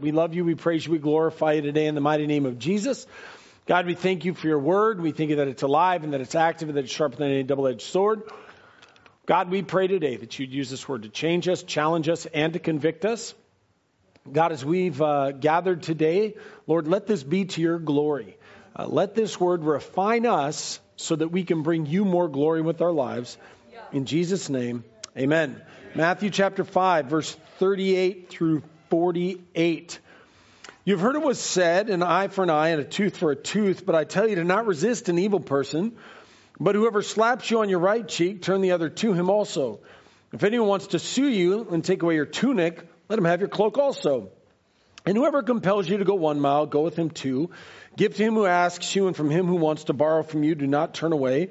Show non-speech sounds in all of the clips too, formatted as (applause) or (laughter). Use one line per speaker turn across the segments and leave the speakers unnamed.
We love you. We praise you. We glorify you today in the mighty name of Jesus. God, we thank you for your word. We thank you that it's alive and that it's active and that it's sharper than any double edged sword. God, we pray today that you'd use this word to change us, challenge us, and to convict us. God, as we've uh, gathered today, Lord, let this be to your glory. Uh, let this word refine us so that we can bring you more glory with our lives. In Jesus' name, amen. Matthew chapter 5, verse 38 through 48. You've heard it was said, an eye for an eye and a tooth for a tooth, but I tell you to not resist an evil person. But whoever slaps you on your right cheek, turn the other to him also. If anyone wants to sue you and take away your tunic, let him have your cloak also. And whoever compels you to go one mile, go with him two. Give to him who asks you, and from him who wants to borrow from you, do not turn away.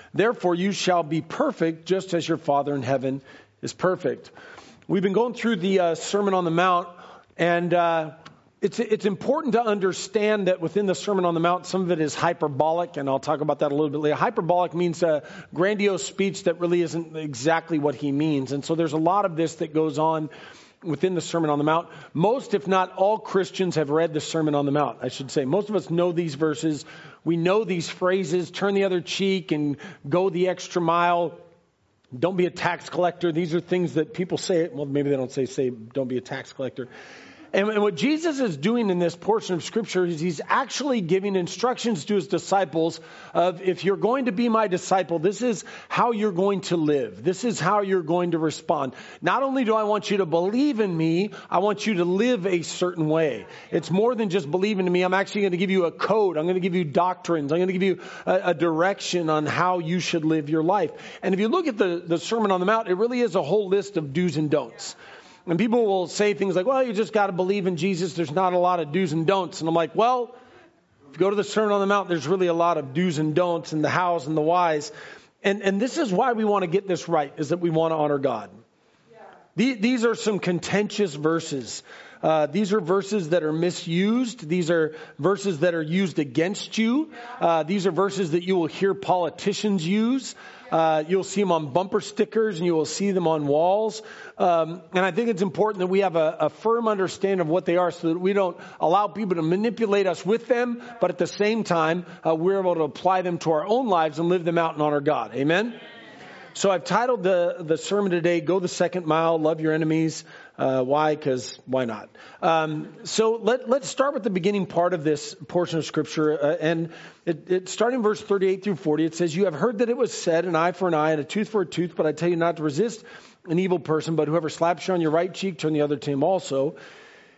Therefore, you shall be perfect, just as your Father in heaven is perfect. We've been going through the uh, Sermon on the Mount, and uh, it's it's important to understand that within the Sermon on the Mount, some of it is hyperbolic, and I'll talk about that a little bit later. Hyperbolic means a grandiose speech that really isn't exactly what he means, and so there's a lot of this that goes on within the Sermon on the Mount. Most, if not all, Christians have read the Sermon on the Mount, I should say. Most of us know these verses. We know these phrases turn the other cheek and go the extra mile. Don't be a tax collector. These are things that people say. Well, maybe they don't say, say, don't be a tax collector. And, and what Jesus is doing in this portion of scripture is he's actually giving instructions to his disciples of if you're going to be my disciple, this is how you're going to live. This is how you're going to respond. Not only do I want you to believe in me, I want you to live a certain way. It's more than just believing in me. I'm actually going to give you a code. I'm going to give you doctrines. I'm going to give you a, a direction on how you should live your life. And if you look at the, the Sermon on the Mount, it really is a whole list of do's and don'ts. And people will say things like, well, you just got to believe in Jesus. There's not a lot of do's and don'ts. And I'm like, well, if you go to the Sermon on the Mount, there's really a lot of do's and don'ts and the hows and the whys. And, and this is why we want to get this right, is that we want to honor God. Yeah. These are some contentious verses. Uh, these are verses that are misused. These are verses that are used against you. Uh, these are verses that you will hear politicians use. Uh, you'll see them on bumper stickers and you will see them on walls. Um, and I think it's important that we have a, a, firm understanding of what they are so that we don't allow people to manipulate us with them, but at the same time, uh, we're able to apply them to our own lives and live them out and honor God. Amen? So I've titled the, the sermon today, Go the Second Mile, Love Your Enemies. Uh, why? Because why not? Um, so let, let's start with the beginning part of this portion of Scripture. Uh, and it, it, starting verse 38 through 40, it says, You have heard that it was said, an eye for an eye and a tooth for a tooth, but I tell you not to resist an evil person, but whoever slaps you on your right cheek, turn the other to him also.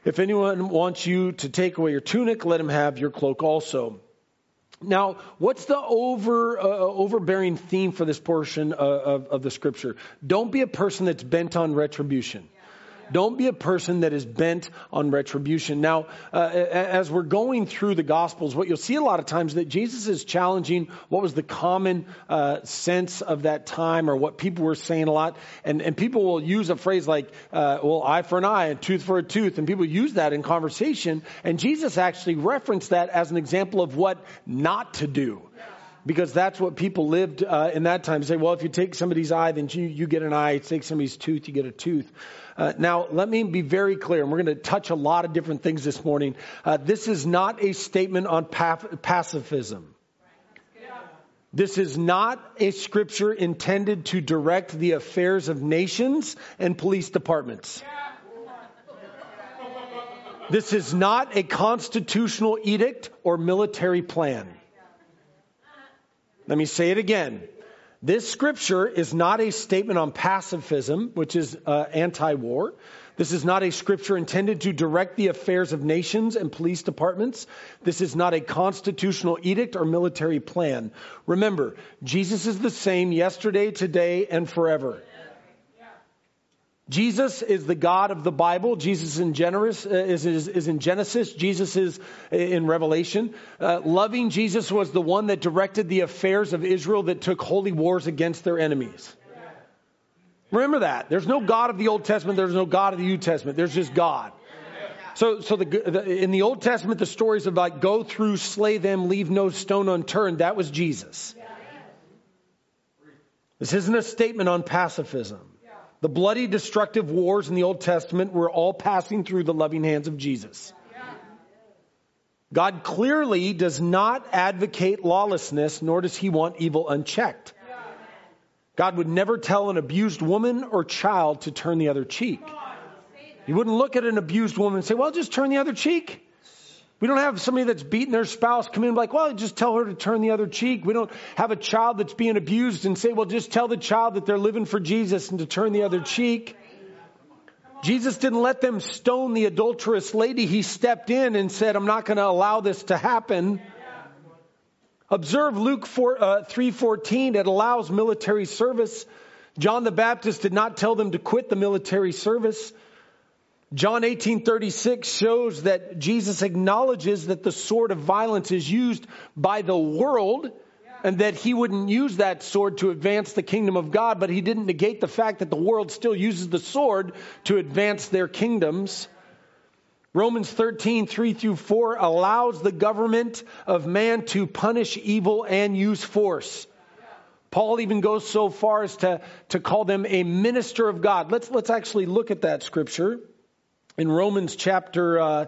If anyone wants you to take away your tunic, let him have your cloak also. Now, what's the over uh, overbearing theme for this portion of, of, of, the scripture? Don't be a person that's bent on retribution. Don't be a person that is bent on retribution. Now, uh, as we're going through the Gospels, what you'll see a lot of times that Jesus is challenging what was the common uh, sense of that time or what people were saying a lot. And, and people will use a phrase like, uh, well, eye for an eye and tooth for a tooth. And people use that in conversation. And Jesus actually referenced that as an example of what not to do because that's what people lived uh, in that time. Say, well, if you take somebody's eye, then you, you get an eye. Take somebody's tooth, you get a tooth. Uh, now, let me be very clear, and we're going to touch a lot of different things this morning. Uh, this is not a statement on paf- pacifism. This is not a scripture intended to direct the affairs of nations and police departments. This is not a constitutional edict or military plan. Let me say it again. This scripture is not a statement on pacifism, which is uh, anti war. This is not a scripture intended to direct the affairs of nations and police departments. This is not a constitutional edict or military plan. Remember, Jesus is the same yesterday, today, and forever. Jesus is the God of the Bible. Jesus in generous, uh, is, is, is, in Genesis. Jesus is in Revelation. Uh, loving Jesus was the one that directed the affairs of Israel that took holy wars against their enemies. Remember that. There's no God of the Old Testament. There's no God of the New Testament. There's just God. So, so the, the, in the Old Testament, the stories of like go through, slay them, leave no stone unturned, that was Jesus. This isn't a statement on pacifism. The bloody, destructive wars in the Old Testament were all passing through the loving hands of Jesus. God clearly does not advocate lawlessness, nor does he want evil unchecked. God would never tell an abused woman or child to turn the other cheek. He wouldn't look at an abused woman and say, well, just turn the other cheek. We don't have somebody that's beating their spouse come in and be like, well, just tell her to turn the other cheek. We don't have a child that's being abused and say, well, just tell the child that they're living for Jesus and to turn the other cheek. Jesus didn't let them stone the adulterous lady. He stepped in and said, I'm not going to allow this to happen. Observe Luke 4, uh, 3.14. It allows military service. John the Baptist did not tell them to quit the military service. John 18:36 shows that Jesus acknowledges that the sword of violence is used by the world and that he wouldn't use that sword to advance the kingdom of God, but he didn't negate the fact that the world still uses the sword to advance their kingdoms. Romans 13, 3 through 4 allows the government of man to punish evil and use force. Paul even goes so far as to, to call them a minister of God. Let's, let's actually look at that scripture in Romans chapter uh,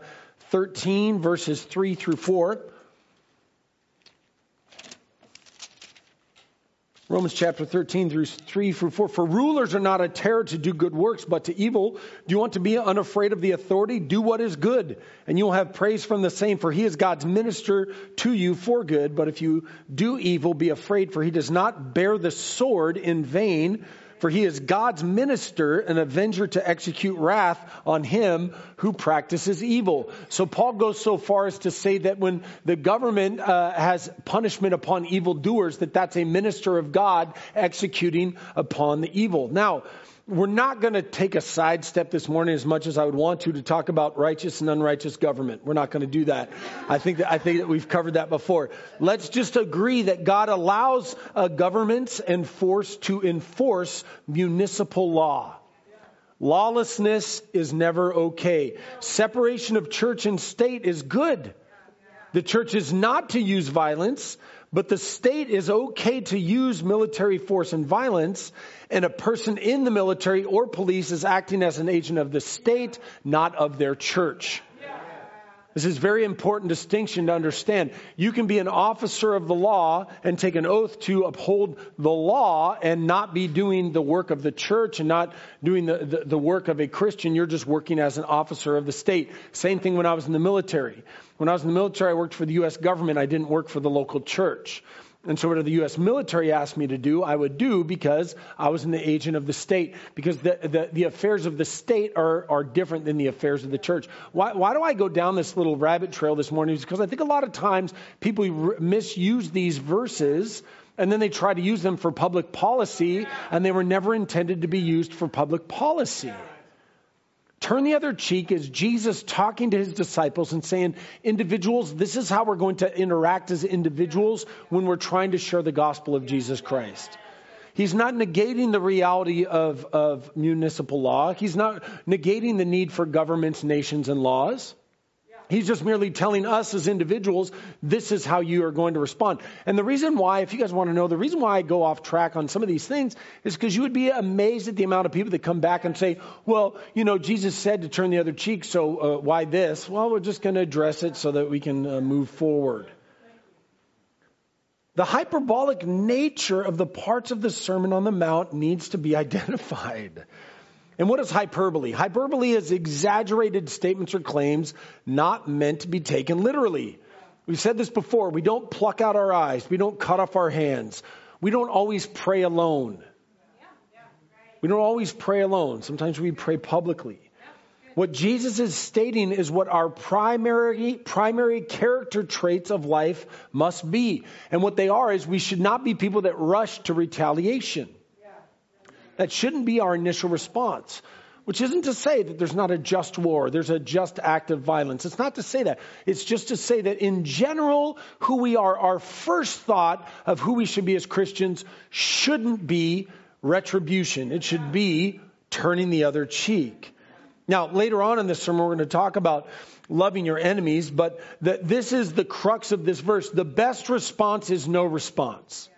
13, verses 3 through 4. Romans chapter 13 through 3 through 4. For rulers are not a terror to do good works, but to evil. Do you want to be unafraid of the authority? Do what is good, and you will have praise from the same, for he is God's minister to you for good. But if you do evil, be afraid, for he does not bear the sword in vain for he is God's minister, an avenger to execute wrath on him who practices evil. So Paul goes so far as to say that when the government uh, has punishment upon evildoers, that that's a minister of God executing upon the evil. Now, we're not going to take a sidestep this morning as much as I would want to to talk about righteous and unrighteous government. We're not going to do that. I think that I think that we've covered that before. Let's just agree that God allows uh, governments and force to enforce municipal law. Lawlessness is never okay. Separation of church and state is good. The church is not to use violence, but the state is okay to use military force and violence, and a person in the military or police is acting as an agent of the state, not of their church. This is very important distinction to understand. You can be an officer of the law and take an oath to uphold the law and not be doing the work of the church and not doing the, the, the, work of a Christian. You're just working as an officer of the state. Same thing when I was in the military. When I was in the military, I worked for the U.S. government. I didn't work for the local church. And so, whatever the U.S. military asked me to do, I would do because I was an agent of the state. Because the, the, the, affairs of the state are, are different than the affairs of the church. Why, why do I go down this little rabbit trail this morning? Because I think a lot of times people misuse these verses and then they try to use them for public policy, and they were never intended to be used for public policy. Turn the other cheek is Jesus talking to his disciples and saying, individuals, this is how we're going to interact as individuals when we're trying to share the gospel of Jesus Christ. He's not negating the reality of, of municipal law. He's not negating the need for governments, nations, and laws. He's just merely telling us as individuals, this is how you are going to respond. And the reason why, if you guys want to know, the reason why I go off track on some of these things is because you would be amazed at the amount of people that come back and say, well, you know, Jesus said to turn the other cheek, so uh, why this? Well, we're just going to address it so that we can uh, move forward. The hyperbolic nature of the parts of the Sermon on the Mount needs to be (laughs) identified. And what is hyperbole? Hyperbole is exaggerated statements or claims not meant to be taken literally. We've said this before. We don't pluck out our eyes. We don't cut off our hands. We don't always pray alone. We don't always pray alone. Sometimes we pray publicly. What Jesus is stating is what our primary, primary character traits of life must be. And what they are is we should not be people that rush to retaliation. That shouldn't be our initial response. which isn't to say that there's not a just war, there's a just act of violence. It's not to say that. It's just to say that in general, who we are, our first thought of who we should be as Christians shouldn't be retribution. It should be turning the other cheek. Now, later on in this sermon, we're going to talk about loving your enemies, but the, this is the crux of this verse. The best response is no response.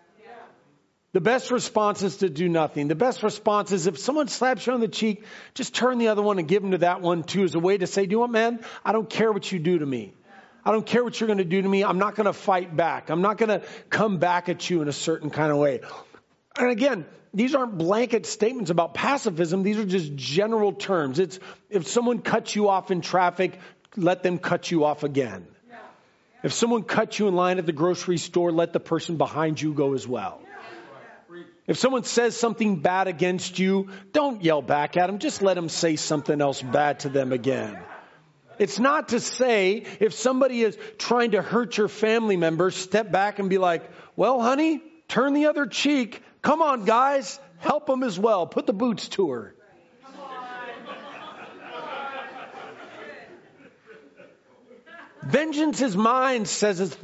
The best response is to do nothing. The best response is if someone slaps you on the cheek, just turn the other one and give them to that one too as a way to say, do you know what, man? I don't care what you do to me. I don't care what you're going to do to me. I'm not going to fight back. I'm not going to come back at you in a certain kind of way. And again, these aren't blanket statements about pacifism. These are just general terms. It's if someone cuts you off in traffic, let them cut you off again. If someone cuts you in line at the grocery store, let the person behind you go as well. If someone says something bad against you, don't yell back at them. Just let them say something else bad to them again. It's not to say if somebody is trying to hurt your family member, step back and be like, well, honey, turn the other cheek. Come on, guys, help them as well. Put the boots to her. Vengeance is mine, says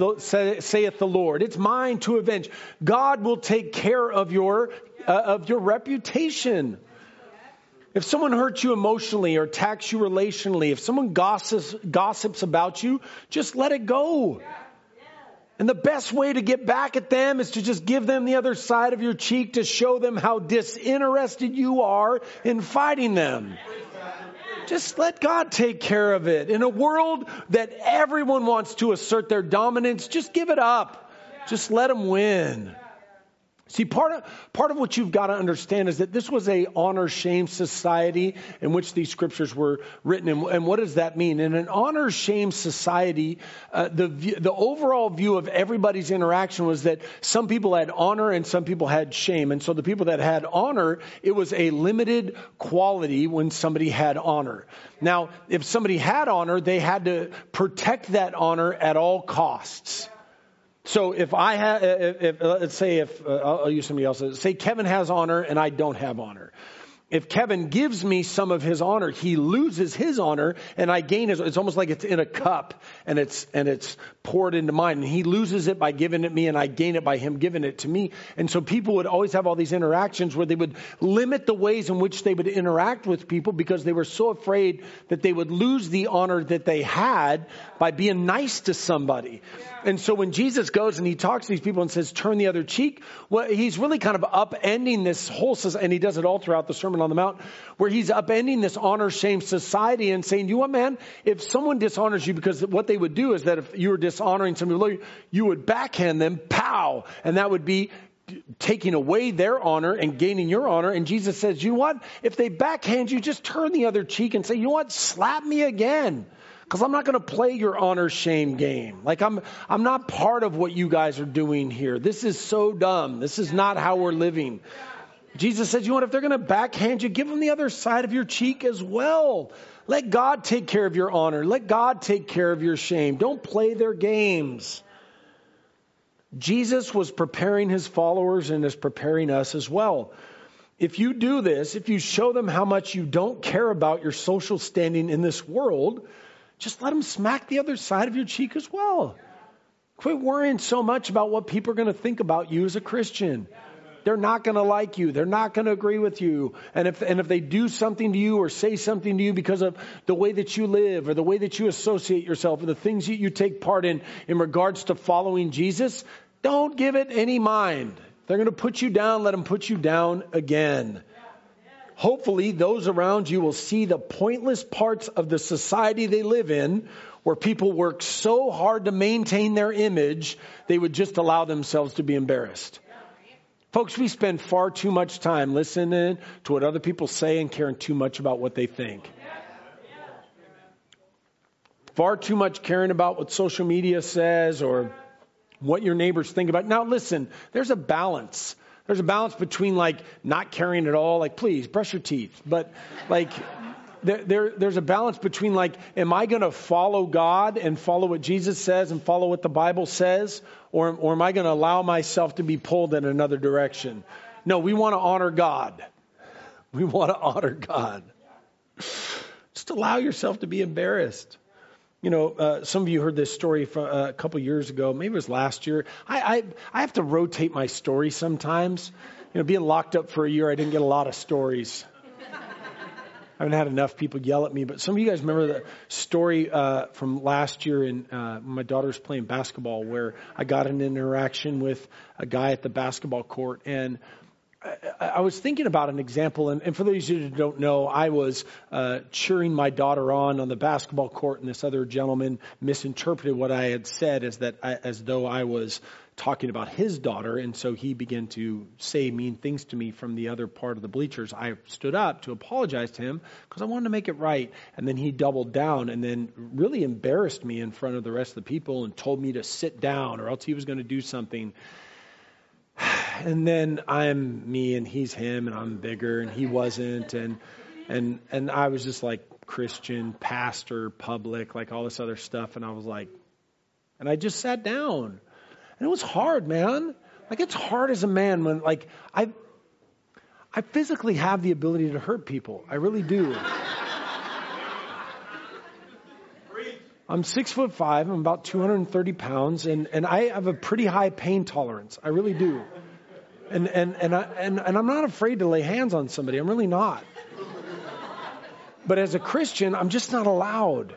saith the Lord. It's mine to avenge. God will take care of your uh, of your reputation. If someone hurts you emotionally or attacks you relationally, if someone gossips, gossips about you, just let it go. And the best way to get back at them is to just give them the other side of your cheek to show them how disinterested you are in fighting them. Just let God take care of it. In a world that everyone wants to assert their dominance, just give it up. Just let them win. See, part of, part of what you've got to understand is that this was a honor shame society in which these scriptures were written. And, and what does that mean? In an honor shame society, uh, the, the overall view of everybody's interaction was that some people had honor and some people had shame. And so the people that had honor, it was a limited quality when somebody had honor. Now, if somebody had honor, they had to protect that honor at all costs. So if I have, if, if, let's say if, uh, I'll use somebody else. say Kevin has honor and I don't have honor if Kevin gives me some of his honor, he loses his honor and I gain his. It's almost like it's in a cup and it's, and it's poured into mine. And he loses it by giving it me and I gain it by him giving it to me. And so people would always have all these interactions where they would limit the ways in which they would interact with people because they were so afraid that they would lose the honor that they had by being nice to somebody. And so when Jesus goes and he talks to these people and says, turn the other cheek, well, he's really kind of upending this whole, system, and he does it all throughout the sermon on the Mount, where he's upending this honor shame society and saying, you know what, man? If someone dishonors you, because what they would do is that if you were dishonoring somebody, you would backhand them, pow, and that would be taking away their honor and gaining your honor. And Jesus says, you know what? If they backhand you, just turn the other cheek and say, you know what? Slap me again. Because I'm not going to play your honor shame game. Like I'm, I'm not part of what you guys are doing here. This is so dumb. This is not how we're living. Jesus says, you know what, if they're going to backhand you, give them the other side of your cheek as well. Let God take care of your honor. Let God take care of your shame. Don't play their games. Jesus was preparing his followers and is preparing us as well. If you do this, if you show them how much you don't care about your social standing in this world, just let them smack the other side of your cheek as well. Quit worrying so much about what people are going to think about you as a Christian. They're not going to like you. They're not going to agree with you. And if, and if they do something to you or say something to you because of the way that you live or the way that you associate yourself or the things that you take part in in regards to following Jesus, don't give it any mind. They're going to put you down. Let them put you down again. Hopefully, those around you will see the pointless parts of the society they live in where people work so hard to maintain their image, they would just allow themselves to be embarrassed. Folks, we spend far too much time listening to what other people say and caring too much about what they think. Far too much caring about what social media says or what your neighbors think about. Now, listen, there's a balance. There's a balance between like not caring at all, like please brush your teeth, but like there, there, there's a balance between like, am I going to follow God and follow what Jesus says and follow what the Bible says, or, or am I going to allow myself to be pulled in another direction? No, we want to honor God. (laughs) We want to honor God. Just allow yourself to be embarrassed. You know, uh, some of you heard this story from, uh, a couple years ago. Maybe it was last year. I, I I have to rotate my story sometimes. You know, being locked up for a year, I didn't get a lot of stories. I haven't had enough people yell at me, but some of you guys remember the story uh, from last year in uh, my daughter's playing basketball where I got an interaction with a guy at the basketball court and I was thinking about an example, and, and, for those of you who don't know, I was uh, cheering my daughter on on the basketball court, and this other gentleman misinterpreted what I had said as that I, as though I was talking about his daughter, and so he began to say mean things to me from the other part of the bleachers. I stood up to apologize to him because I wanted to make it right, and then he doubled down and then really embarrassed me in front of the rest of the people and told me to sit down or else he was going to do something (sighs) and then I'm me and he's him and I'm bigger and he wasn't and and and I was just like Christian, pastor, public, like all this other stuff and I was like and I just sat down. And it was hard, man. Like it's hard as a man when like I I physically have the ability to hurt people. I really do. I'm six foot five. I'm about 230 pounds, and, and I have a pretty high pain tolerance. I really do. And, and, and, I, and, and I'm not afraid to lay hands on somebody. I'm really not. But as a Christian, I'm just not allowed.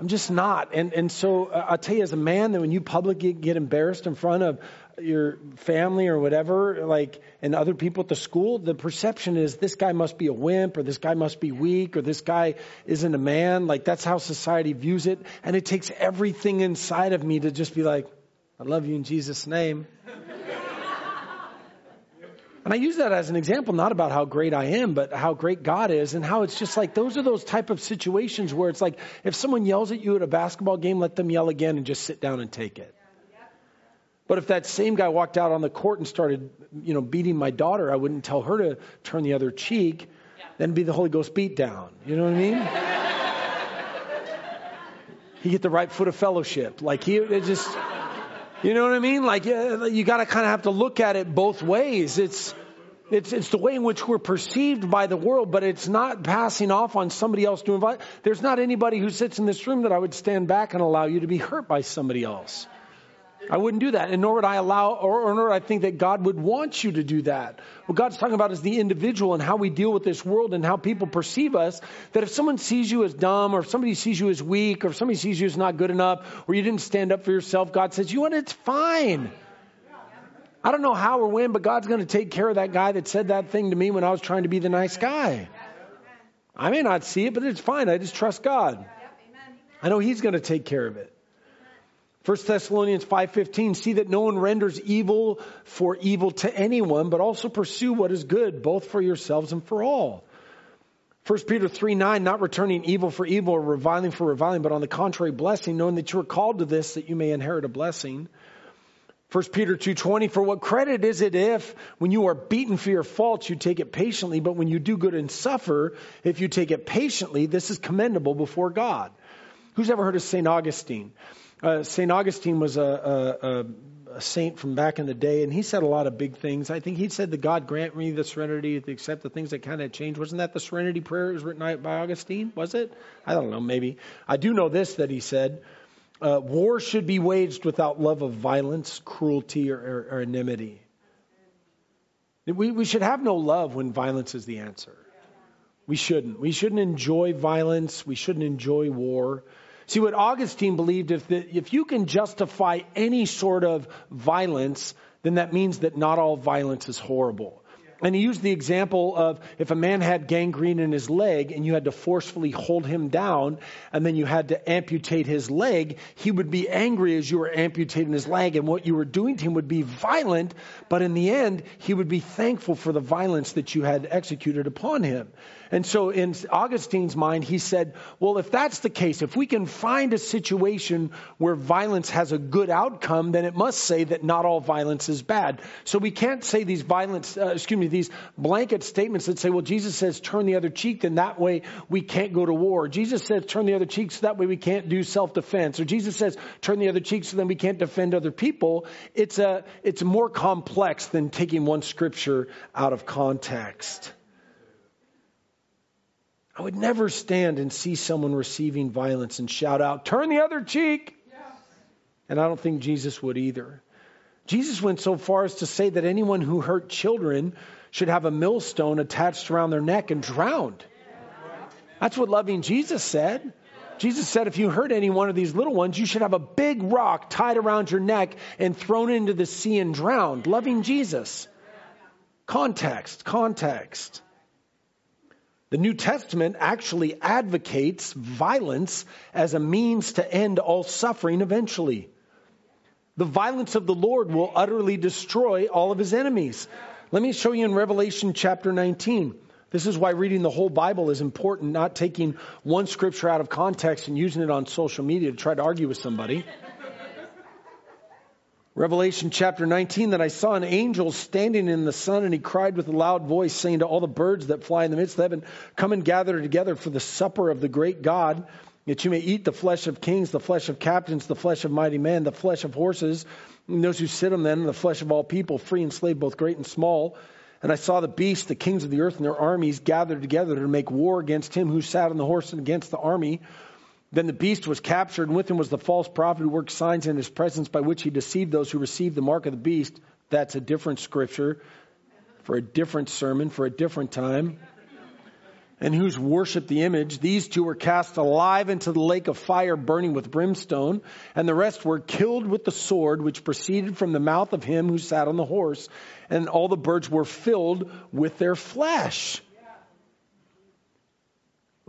I'm just not. And, and so uh, I'll tell you, as a man, that when you publicly get embarrassed in front of your family or whatever, like, and other people at the school, the perception is this guy must be a wimp or this guy must be weak or this guy isn't a man. Like, that's how society views it. And it takes everything inside of me to just be like, I love you in Jesus' name. And I use that as an example, not about how great I am, but how great God is and how it's just like those are those type of situations where it's like if someone yells at you at a basketball game, let them yell again and just sit down and take it. But if that same guy walked out on the court and started, you know, beating my daughter, I wouldn't tell her to turn the other cheek. Then be the Holy Ghost beat down. You know what I mean? (laughs) he get the right foot of fellowship. Like he it just you know what I mean? Like you got to kind of have to look at it both ways. It's it's it's the way in which we're perceived by the world, but it's not passing off on somebody else doing. There's not anybody who sits in this room that I would stand back and allow you to be hurt by somebody else. I wouldn't do that. And nor would I allow, or, or nor would I think that God would want you to do that. What God's talking about is the individual and how we deal with this world and how people perceive us. That if someone sees you as dumb, or if somebody sees you as weak, or if somebody sees you as not good enough, or you didn't stand up for yourself, God says, you know what, it's fine. I don't know how or when, but God's going to take care of that guy that said that thing to me when I was trying to be the nice guy. I may not see it, but it's fine. I just trust God. I know He's going to take care of it. 1 Thessalonians 5:15 see that no one renders evil for evil to anyone but also pursue what is good both for yourselves and for all. 1 Peter 3 9, not returning evil for evil or reviling for reviling, but on the contrary, blessing, knowing that you are called to this, that you may inherit a blessing. 1 Peter 2:20 for what credit is it if when you are beaten for your faults you take it patiently but when you do good and suffer if you take it patiently this is commendable before God. Who's ever heard of St. Augustine? Uh, St. Augustine was a, a, a, saint from back in the day, and he said a lot of big things. I think he said that God grant me the serenity to accept the things that kind of change. Wasn't that the serenity prayer that was written by Augustine? Was it? I don't know, maybe. I do know this that he said uh, war should be waged without love of violence, cruelty, or, or, or enmity. We, we should have no love when violence is the answer. We shouldn't. We shouldn't enjoy violence. We shouldn't enjoy war. See, what Augustine believed if, the, if you can justify any sort of violence, then that means that not all violence is horrible. And he used the example of if a man had gangrene in his leg and you had to forcefully hold him down and then you had to amputate his leg, he would be angry as you were amputating his leg and what you were doing to him would be violent, but in the end, he would be thankful for the violence that you had executed upon him. And so in Augustine's mind, he said, well, if that's the case, if we can find a situation where violence has a good outcome, then it must say that not all violence is bad. So we can't say these violence, uh, excuse me, these blanket statements that say, well, Jesus says turn the other cheek, then that way we can't go to war. Jesus says turn the other cheek so that way we can't do self-defense. Or Jesus says turn the other cheek so then we can't defend other people. It's a, it's more complex than taking one scripture out of context. I would never stand and see someone receiving violence and shout out, Turn the other cheek. And I don't think Jesus would either. Jesus went so far as to say that anyone who hurt children should have a millstone attached around their neck and drowned. That's what loving Jesus said. Jesus said, if you hurt any one of these little ones, you should have a big rock tied around your neck and thrown into the sea and drowned. Loving Jesus. Context, context. The New Testament actually advocates violence as a means to end all suffering eventually. The violence of the Lord will utterly destroy all of his enemies. Let me show you in Revelation chapter 19. This is why reading the whole Bible is important, not taking one scripture out of context and using it on social media to try to argue with somebody. Revelation chapter 19 that I saw an angel standing in the sun and he cried with a loud voice saying to all the birds that fly in the midst of heaven, come and gather together for the supper of the great God that you may eat the flesh of kings, the flesh of captains, the flesh of mighty men, the flesh of horses, and those who sit on them, the flesh of all people, free and slave, both great and small. And I saw the beast, the kings of the earth, and their armies gathered together to make war against him who sat on the horse and against the army. Then the beast was captured, and with him was the false prophet who worked signs in his presence by which he deceived those who received the mark of the beast. That's a different scripture for a different sermon, for a different time. And whose worshiped the image. These two were cast alive into the lake of fire burning with brimstone, and the rest were killed with the sword which proceeded from the mouth of him who sat on the horse and all the birds were filled with their flesh.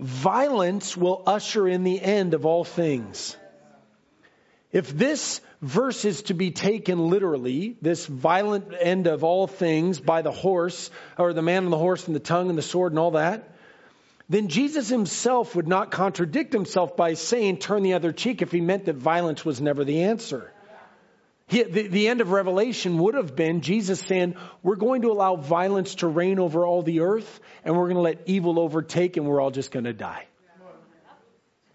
Violence will usher in the end of all things. If this verse is to be taken literally, this violent end of all things by the horse, or the man on the horse and the tongue and the sword and all that, then Jesus himself would not contradict himself by saying, turn the other cheek, if he meant that violence was never the answer. He, the, the end of Revelation would have been Jesus saying, We're going to allow violence to reign over all the earth, and we're going to let evil overtake, and we're all just going to die.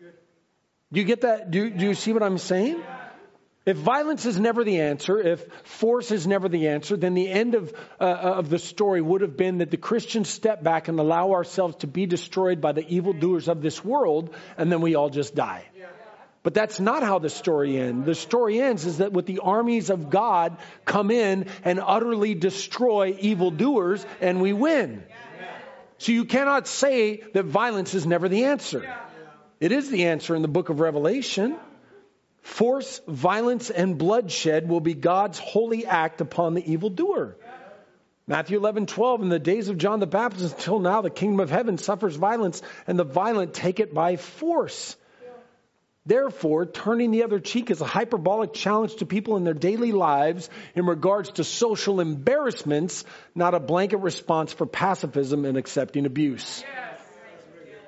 Do you get that? Do, do you see what I'm saying? If violence is never the answer, if force is never the answer, then the end of, uh, of the story would have been that the Christians step back and allow ourselves to be destroyed by the evildoers of this world, and then we all just die. But that's not how the story ends. The story ends is that with the armies of God come in and utterly destroy evildoers and we win. So you cannot say that violence is never the answer. It is the answer in the book of Revelation. Force, violence, and bloodshed will be God's holy act upon the evildoer. Matthew 11, 12, in the days of John the Baptist until now, the kingdom of heaven suffers violence, and the violent take it by force. Therefore, turning the other cheek is a hyperbolic challenge to people in their daily lives in regards to social embarrassments, not a blanket response for pacifism and accepting abuse. Yes.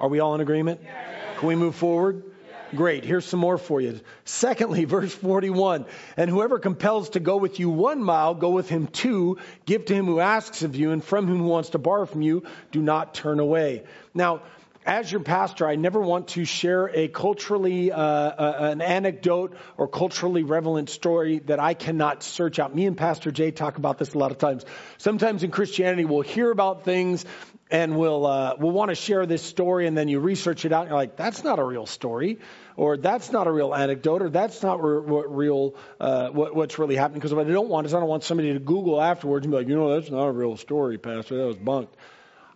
Are we all in agreement? Yes. Can we move forward? Yes. Great. Here's some more for you. Secondly, (laughs) verse 41 And whoever compels to go with you one mile, go with him two. Give to him who asks of you, and from whom who wants to borrow from you, do not turn away. Now, as your pastor, I never want to share a culturally, uh, uh, an anecdote or culturally relevant story that I cannot search out. Me and Pastor Jay talk about this a lot of times. Sometimes in Christianity, we'll hear about things and we'll, uh, we'll want to share this story and then you research it out and you're like, that's not a real story or that's not a real anecdote or that's not re- what real, uh, what, what's really happening. Because what I don't want is I don't want somebody to Google afterwards and be like, you know, that's not a real story, Pastor. That was bunked.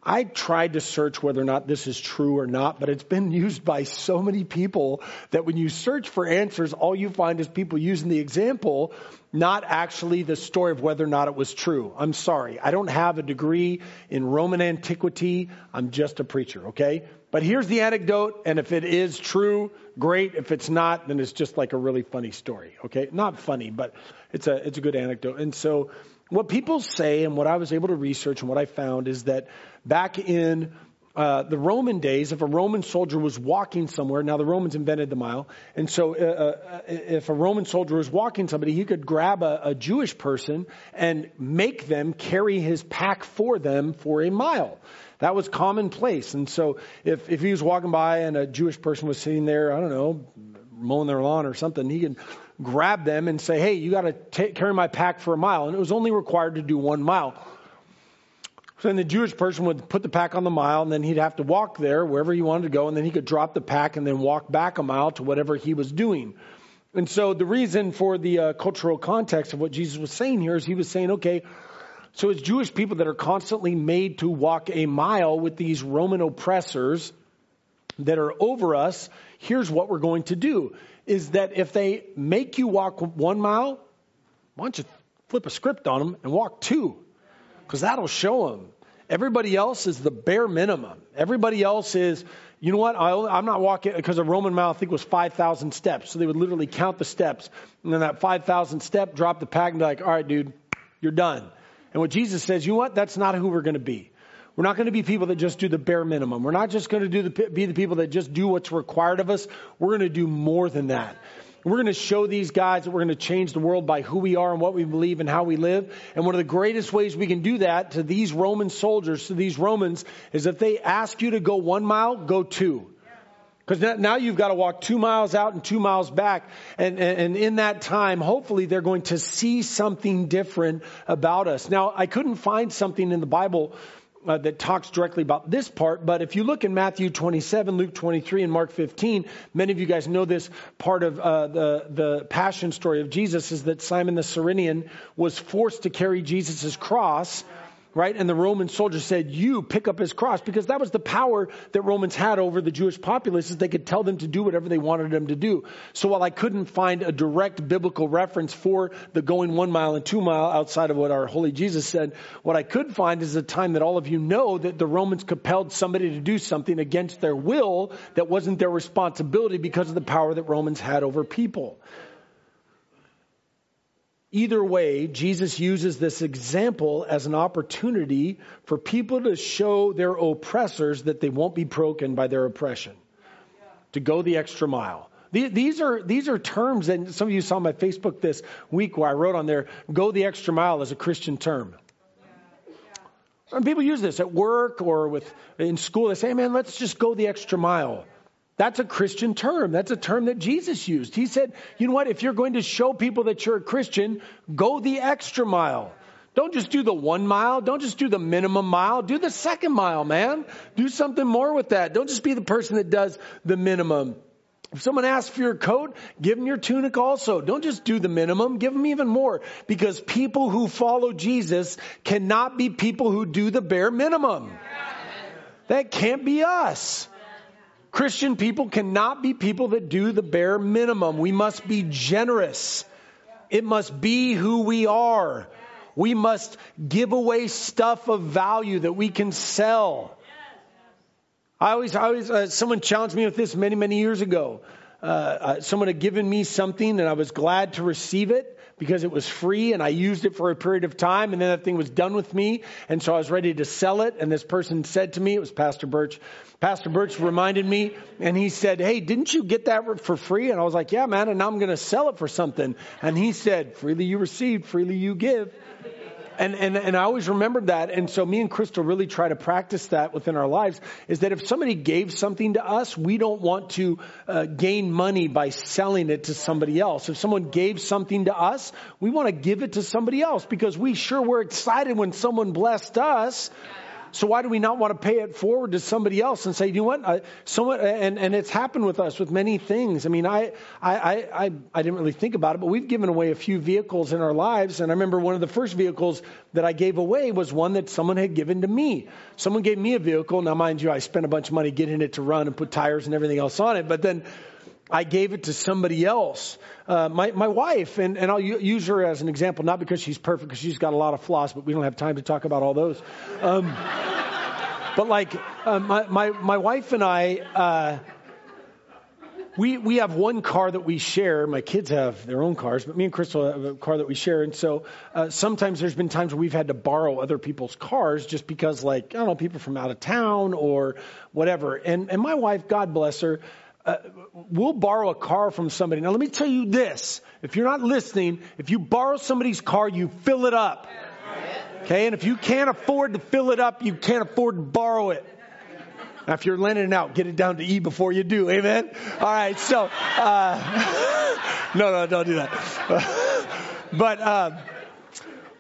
I tried to search whether or not this is true or not, but it's been (laughs) used by so many people that when you search for answers, all you find is people using the example, not actually the story of whether or not it was true. I'm sorry. I don't have a degree in Roman antiquity. I'm just a preacher, okay? But here's the anecdote, and if it is true, great. If it's not, then it's just like a really funny story, okay? Not funny, but it's a, it's a good anecdote. And so, what people say and what I was able to research and what I found is that back in uh, the Roman days, if a Roman soldier was walking somewhere, now the Romans invented the mile, and so uh, uh, if a Roman soldier was walking somebody, he could grab a, a, Jewish person and make them carry his pack for them for a mile. That was commonplace. And so if, if he was walking by and a Jewish person was sitting there, I don't know, mowing their lawn or something, he could grab them and say, hey, you got to carry my pack for a mile. And it was only required to do one mile. So then the Jewish person would put the pack on the mile, and then he'd have to walk there wherever he wanted to go, and then he could drop the pack and then walk back a mile to whatever he was doing. And so the reason for the uh, cultural context of what Jesus was saying here is he was saying, okay, so it's Jewish people that are constantly made to walk a mile with these Roman oppressors that are over us. Here's what we're going to do is that if they make you walk one mile, why don't you flip a script on them and walk two? Because that'll show them. Everybody else is the bare minimum. Everybody else is, you know what? I, am not walking because a Roman mile I think was 5,000 steps. So they would literally count the steps, and then that 5,000 step, drop the pack, and be like, all right, dude, you're done. And what Jesus says, you know what? That's not who we're going to be. We're not going to be people that just do the bare minimum. We're not just going to do the, be the people that just do what's required of us. We're going to do more than that. We're going to show these guys that we're going to change the world by who we are and what we believe and how we live. And one of the greatest ways we can do that to these Roman soldiers, to these Romans, is if they ask you to go one mile, go two. Because now you've got to walk two miles out and two miles back. And, and, in that time, hopefully they're going to see something different about us. Now, I couldn't find something in the Bible uh, that talks directly about this part, but if you look in Matthew 27, Luke 23, and Mark 15, many of you guys know this part of uh, the, the passion story of Jesus is that Simon the Cyrenian was forced to carry Jesus' cross right? And the Roman soldier said, You pick up his cross, because that was the power that Romans had over the Jewish populace, is they could tell them to do whatever they wanted them to do. So while I couldn't find a direct biblical reference for the going one mile and two mile outside of what our holy Jesus said, what I could find is a time that all of you know that the Romans compelled somebody to do something against their will that wasn't their responsibility because of the power that Romans had over people. Either way, Jesus uses this example as an opportunity for people to show their oppressors that they won't be broken by their oppression, to go the extra mile. These are, these are terms that some of you saw my Facebook this week where I wrote on there, go the extra mile is a Christian term. And people use this at work or with, in school. They say, hey man, let's just go the extra mile. That's a Christian term. That's a term that Jesus used. He said, you know what? If you're going to show people that you're a Christian, go the extra mile. Don't just do the one mile. Don't just do the minimum mile. Do the second mile, man. Do something more with that. Don't just be the person that does the minimum. If someone asks for your coat, give them your tunic also. Don't just do the minimum, give them even more. Because people who follow Jesus cannot be people who do the bare minimum. That can't be us. Christian people cannot be people that do the bare minimum. We must be generous. It must be who we are. We must give away stuff of value that we can sell. I always, I always, uh, someone challenged me with this many, many years ago. Uh, uh, someone had given me something and I was glad to receive it because it was free and I used it for a period of time and then that thing was done with me. And so I was ready to sell it. And this person said to me, it was Pastor Birch. Pastor Birch reminded me and he said, Hey, didn't you get that for free? And I was like, Yeah, man. And now I'm going to sell it for something. And he said, Freely you receive, freely you give. And, and, and I always remembered that. And so me and Crystal really try to practice that within our lives is that if somebody gave something to us, we don't want to uh, gain money by selling it to somebody else. If someone gave something to us, we want to give it to somebody else because we sure were excited when someone blessed us. So why do we not want to pay it forward to somebody else and say, you know what, I, someone, and, and it's happened with us with many things. I mean, I, I, I, I didn't really think about it, but we've given away a few vehicles in our lives. And I remember one of the first vehicles that I gave away was one that someone had given to me. Someone gave me a vehicle. Now, mind you, I spent a bunch of money getting it to run and put tires and everything else on it. But then I gave it to somebody else. Uh, my, my wife, and, and I'll use her as an example, not because she's perfect, because she's got a lot of flaws, but we don't have time to talk about all those. Um, but like, uh, my, my, my wife and I, uh, we, we have one car that we share. My kids have their own cars, but me and Crystal have a car that we share. And so uh, sometimes there's been times where we've had to borrow other people's cars just because, like, I don't know, people from out of town or whatever. And, and my wife, God bless her, uh, we'll borrow a car from somebody. Now, let me tell you this. If you're not listening, if you borrow somebody's car, you fill it up. Okay? And if you can't afford to fill it up, you can't afford to borrow it. Now, if you're lending it out, get it down to E before you do. Amen? All right. So, uh, (laughs) no, no, don't do that. (laughs) but, uh,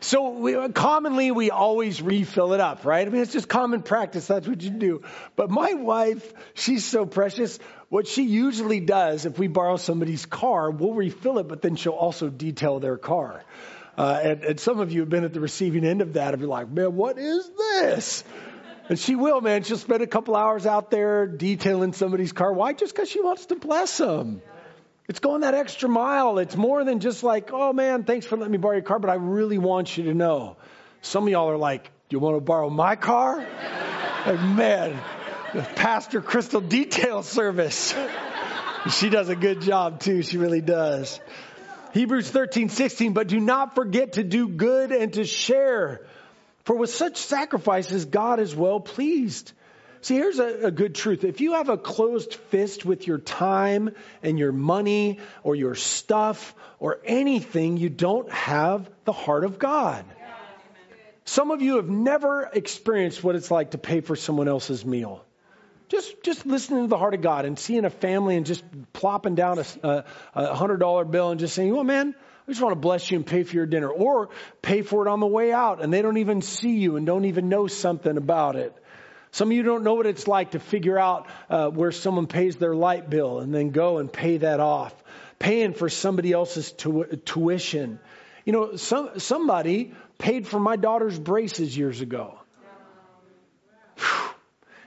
So we, commonly we always refill it up, right? I mean, it's just common practice. That's what you do. But my wife, she's so precious. What she usually does, if we borrow somebody's car, we'll refill it, but then she'll also detail their car. Uh, and, and some of you have been at the receiving end of that. and you're like, man, what is this? And she will, man. She'll spend a couple hours out there detailing somebody's car. Why? Just because she wants to bless them. It's going that extra mile. It's more than just like, oh man, thanks for letting me borrow your car, but I really want you to know. Some of y'all are like, do you want to borrow my car? (laughs) like, man, Pastor Crystal detail service. (laughs) she does a good job too. She really does. Hebrews 13, 16, but do not forget to do good and to share. For with such sacrifices, God is well pleased. See, here's a, a, good truth. If you have a closed fist with your time and your money or your stuff or anything, you don't have the heart of God. Some of you have never experienced what it's like to pay for someone else's meal. Just, just listening to the heart of God and seeing a family and just plopping down a, a hundred dollar bill and just saying, "Well, man, I just want to bless you and pay for your dinner," or pay for it on the way out, and they don't even see you and don't even know something about it. Some of you don't know what it's like to figure out uh, where someone pays their light bill and then go and pay that off. Paying for somebody else's tu- tuition. You know, some, somebody paid for my daughter's braces years ago.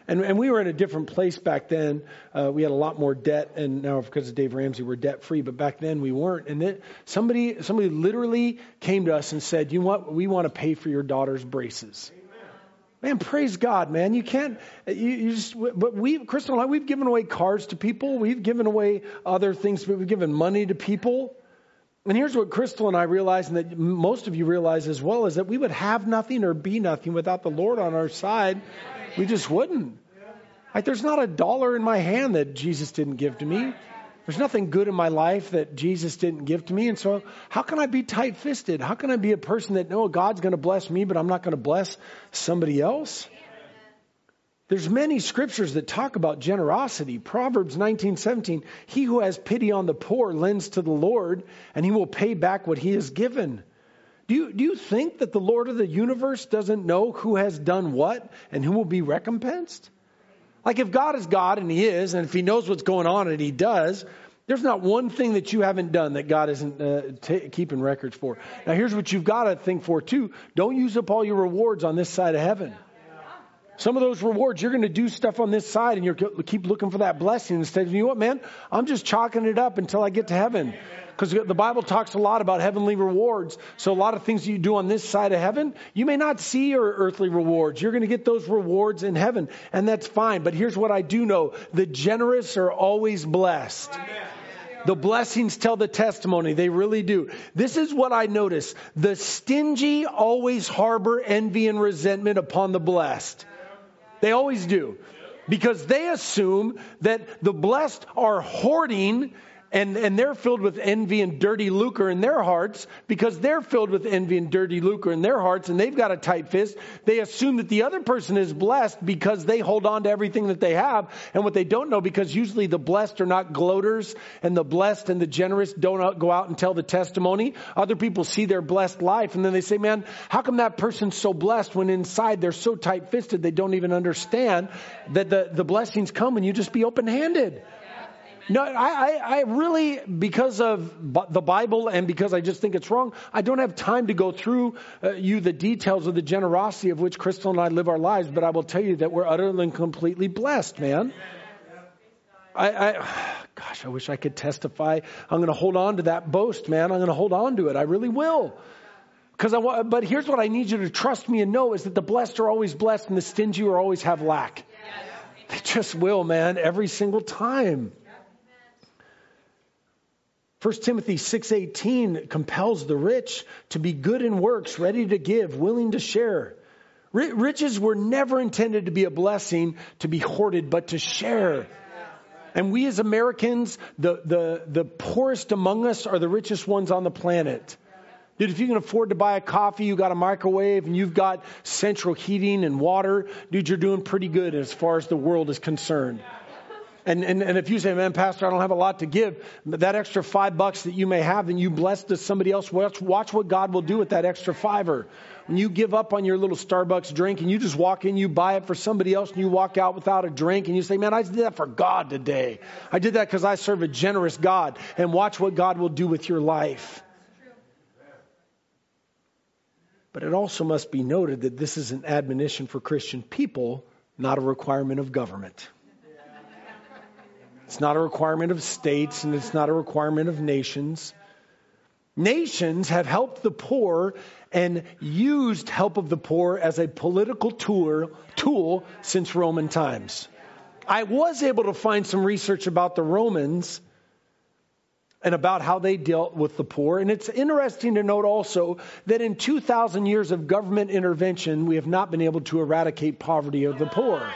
And, and, we were in a different place back then. Uh, we had a lot more debt, and now because of Dave Ramsey, we're debt free. But back then we weren't. And then somebody, somebody literally came to us and said, "You know what? We want to pay for your daughter's braces." Man, praise God, man. You can't, you, you just, but we, Crystal and I, we've given away cars to people. We've given away other things. We've given money to people. And here's what Crystal and I realize, and that most of you realize as well, is that we would have nothing or be nothing without the Lord on our side. We just wouldn't. Like, there's not a dollar in my hand that Jesus didn't give to me. There's nothing good in my life that Jesus didn't give to me. And so, how can I be tight fisted? How can I be a person that, no, God's going to bless me, but I'm not going to bless somebody else? There's many scriptures that talk about generosity. Proverbs 19:17, he who has pity on the poor lends to the Lord, and he will pay back what he has given. Do you, do you think that the Lord of the universe doesn't know who has done what and who will be recompensed? Like if God is God and He is, and if He knows what's going on and He does, there's not one thing that you haven't done that God isn't uh, t- keeping records for. Now, here's what you've got to think for too. Don't use up all your rewards on this side of heaven. Some of those rewards, you're going to do stuff on this side and you keep looking for that blessing instead of, you know what, man? I'm just chalking it up until I get to heaven. Because the Bible talks a lot about heavenly rewards. So a lot of things you do on this side of heaven, you may not see your earthly rewards. You're going to get those rewards in heaven, and that's fine. But here's what I do know the generous are always blessed. The blessings tell the testimony. They really do. This is what I notice. The stingy always harbor envy and resentment upon the blessed. They always do. Because they assume that the blessed are hoarding and, and they're filled with envy and dirty lucre in their hearts because they're filled with envy and dirty lucre in their hearts and they've got a tight fist. They assume that the other person is blessed because they hold on to everything that they have. And what they don't know, because usually the blessed are not gloaters and the blessed and the generous don't go out and tell the testimony. Other people see their blessed life and then they say, man, how come that person's so blessed when inside they're so tight fisted they don't even understand that the, the blessings come and you just be open handed. No, I, I, I, really, because of the Bible and because I just think it's wrong, I don't have time to go through uh, you the details of the generosity of which Crystal and I live our lives, but I will tell you that we're utterly and completely blessed, man. I, I gosh, I wish I could testify. I'm going to hold on to that boast, man. I'm going to hold on to it. I really will. Because I, want, but here's what I need you to trust me and know is that the blessed are always blessed and the stingy are always have lack. They just will, man, every single time. 1 Timothy 6:18 compels the rich to be good in works, ready to give, willing to share. Riches were never intended to be a blessing, to be hoarded, but to share. And we as Americans, the, the, the poorest among us are the richest ones on the planet. Dude, if you can afford to buy a coffee, you got a microwave, and you've got central heating and water, dude, you're doing pretty good as far as the world is concerned. And, and, and if you say, man, Pastor, I don't have a lot to give, that extra five bucks that you may have, then you bless to somebody else. Watch, watch what God will do with that extra fiver. When you give up on your little Starbucks drink and you just walk in, you buy it for somebody else, and you walk out without a drink, and you say, man, I did that for God today. I did that because I serve a generous God. And watch what God will do with your life. But it also must be noted that this is an admonition for Christian people, not a requirement of government. It's not a requirement of states and it's not a requirement of nations. Nations have helped the poor and used help of the poor as a political tool, tool since Roman times. I was able to find some research about the Romans and about how they dealt with the poor. And it's interesting to note also that in 2,000 years of government intervention, we have not been able to eradicate poverty of the poor.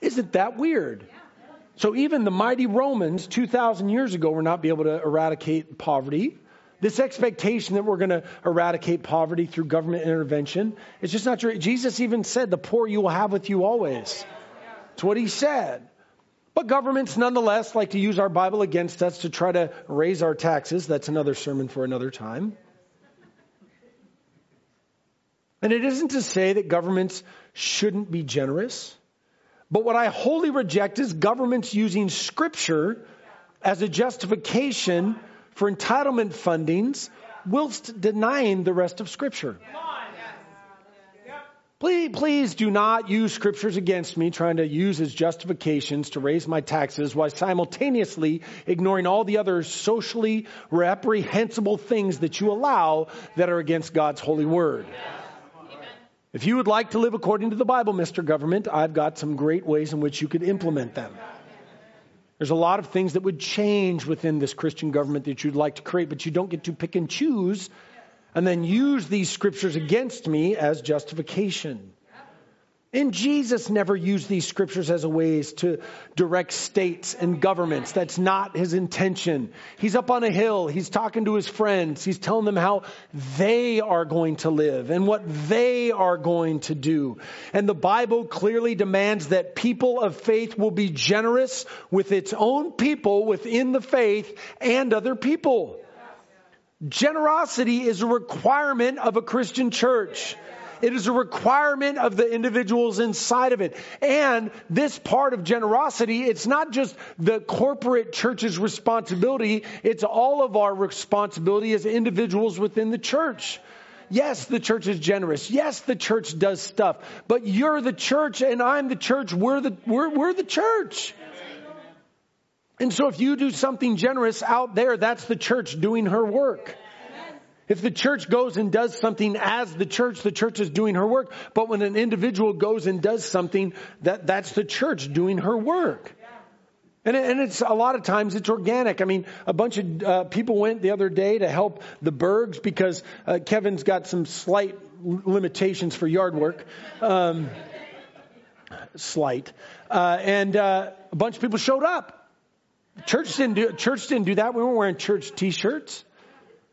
Isn't that weird? So even the mighty Romans 2,000 years ago were not be able to eradicate poverty. This expectation that we're going to eradicate poverty through government intervention is just not true. Jesus even said, The poor you will have with you always. That's what he said. But governments nonetheless like to use our Bible against us to try to raise our taxes. That's another sermon for another time. And it isn't to say that governments shouldn't be generous. But what I wholly reject is governments using scripture as a justification for entitlement fundings whilst denying the rest of scripture. Please, please do not use scriptures against me, trying to use as justifications to raise my taxes while simultaneously ignoring all the other socially reprehensible things that you allow that are against God's holy word. If you would like to live according to the Bible, Mr. Government, I've got some great ways in which you could implement them. There's a lot of things that would change within this Christian government that you'd like to create, but you don't get to pick and choose and then use these scriptures against me as justification. And Jesus never used these scriptures as a ways to direct states and governments. That's not his intention. He's up on a hill. He's talking to his friends. He's telling them how they are going to live and what they are going to do. And the Bible clearly demands that people of faith will be generous with its own people within the faith and other people. Generosity is a requirement of a Christian church. It is a requirement of the individuals inside of it. And this part of generosity, it's not just the corporate church's responsibility, it's all of our responsibility as individuals within the church. Yes, the church is generous. Yes, the church does stuff. But you're the church and I'm the church. We're the, we're, we're the church. And so if you do something generous out there, that's the church doing her work. If the church goes and does something as the church, the church is doing her work. But when an individual goes and does something, that, that's the church doing her work. And, it's a lot of times it's organic. I mean, a bunch of uh, people went the other day to help the Bergs because uh, Kevin's got some slight limitations for yard work. Um, slight. Uh, and uh, a bunch of people showed up. Church didn't do church didn't do that. We weren't wearing church T-shirts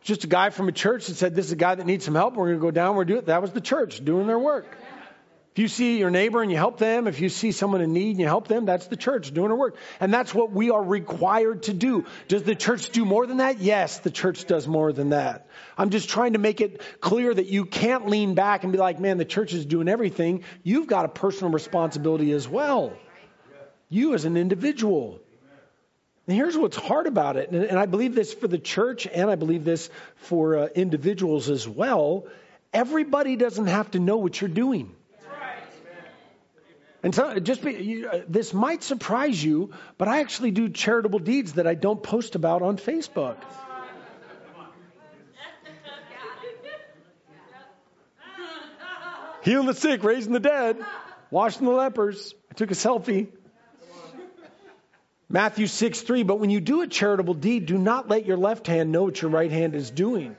just a guy from a church that said, This is a guy that needs some help. We're going to go down. We're doing it. That was the church doing their work. If you see your neighbor and you help them, if you see someone in need and you help them, that's the church doing her work. And that's what we are required to do. Does the church do more than that? Yes, the church does more than that. I'm just trying to make it clear that you can't lean back and be like, man, the church is doing everything. You've got a personal responsibility as well. You as an individual. And here's what's hard about it, and, I believe this for the church, and I believe this for uh, individuals as well. Everybody doesn't have to know what you're doing. And so, just be, you, uh, this might surprise you, but I actually do charitable deeds that I don't post about on Facebook. Healing the sick, raising the dead, washing the lepers. I took a selfie. Matthew 6 3, but when you do a charitable deed, do not let your left hand know what your right hand is doing.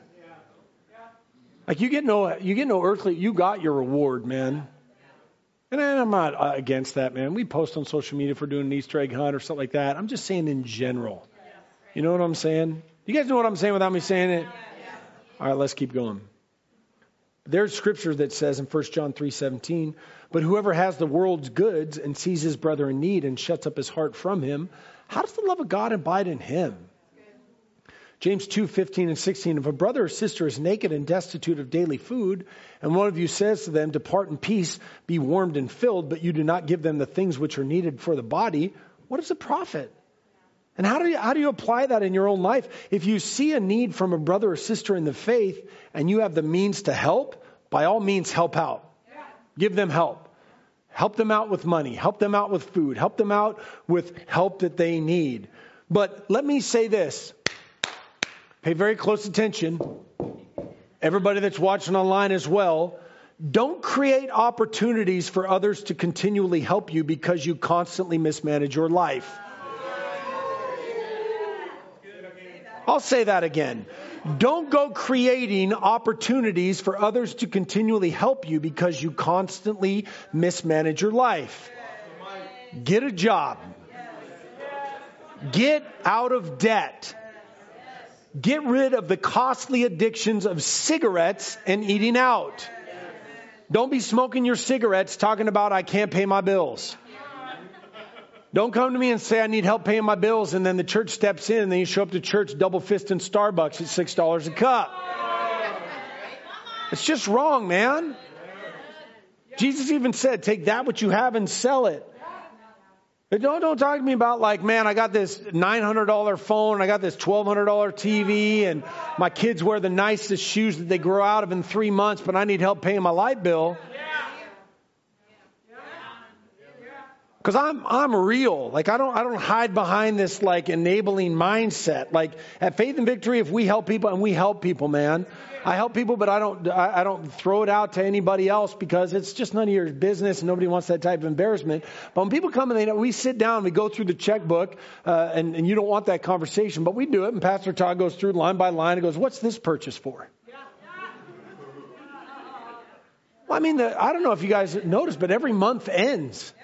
Like you get no, you get no earthly, you got your reward, man. And I'm not uh, against that, man. We post on social media for doing an Easter egg hunt or something like that. I'm just saying in general. You know what I'm saying? You guys know what I'm saying without me saying it? All right, let's keep going. There's scripture that says in 1 John 3:17, "But whoever has the world's goods and sees his brother in need and shuts up his heart from him, how does the love of God abide in him?" James 2:15 and 16, "If a brother or sister is naked and destitute of daily food, and one of you says to them, depart in peace, be warmed and filled, but you do not give them the things which are needed for the body, what is the profit?" And how do you, how do you apply that in your own life? If you see a need from a brother or sister in the faith and you have the means to help, by all means help out. Give them help. Help them out with money. Help them out with food. Help them out with help that they need. But let me say this. Pay very close attention. Everybody that's watching online as well. Don't create opportunities for others to continually help you because you constantly mismanage your life. I'll say that again. Don't go creating opportunities for others to continually help you because you constantly mismanage your life. Get a job. Get out of debt. Get rid of the costly addictions of cigarettes and eating out. Don't be smoking your cigarettes talking about, I can't pay my bills. Don't come to me and say, I need help paying my bills, and then the church steps in, and then you show up to church double fisting Starbucks at $6 a cup. It's just wrong, man. Jesus even said, take that which you have and sell it. Don't, don't talk to me about like, man, I got this $900 phone, I got this $1,200 TV, and my kids wear the nicest shoes that they grow out of in three months, but I need help paying my light bill. Because I'm I'm real. Like I don't I don't hide behind this like enabling mindset. Like at Faith and Victory, if we help people and we help people, man, I help people, but I don't I, don't throw it out to anybody else because it's just none of your business and nobody wants that type of embarrassment. But when people come and they we sit down, we go through the checkbook, uh, and and you don't want that conversation, but we do it. And Pastor Todd goes through line by line and goes, "What's this purchase for?" Well, I mean, the, I don't know if you guys noticed, but every month ends.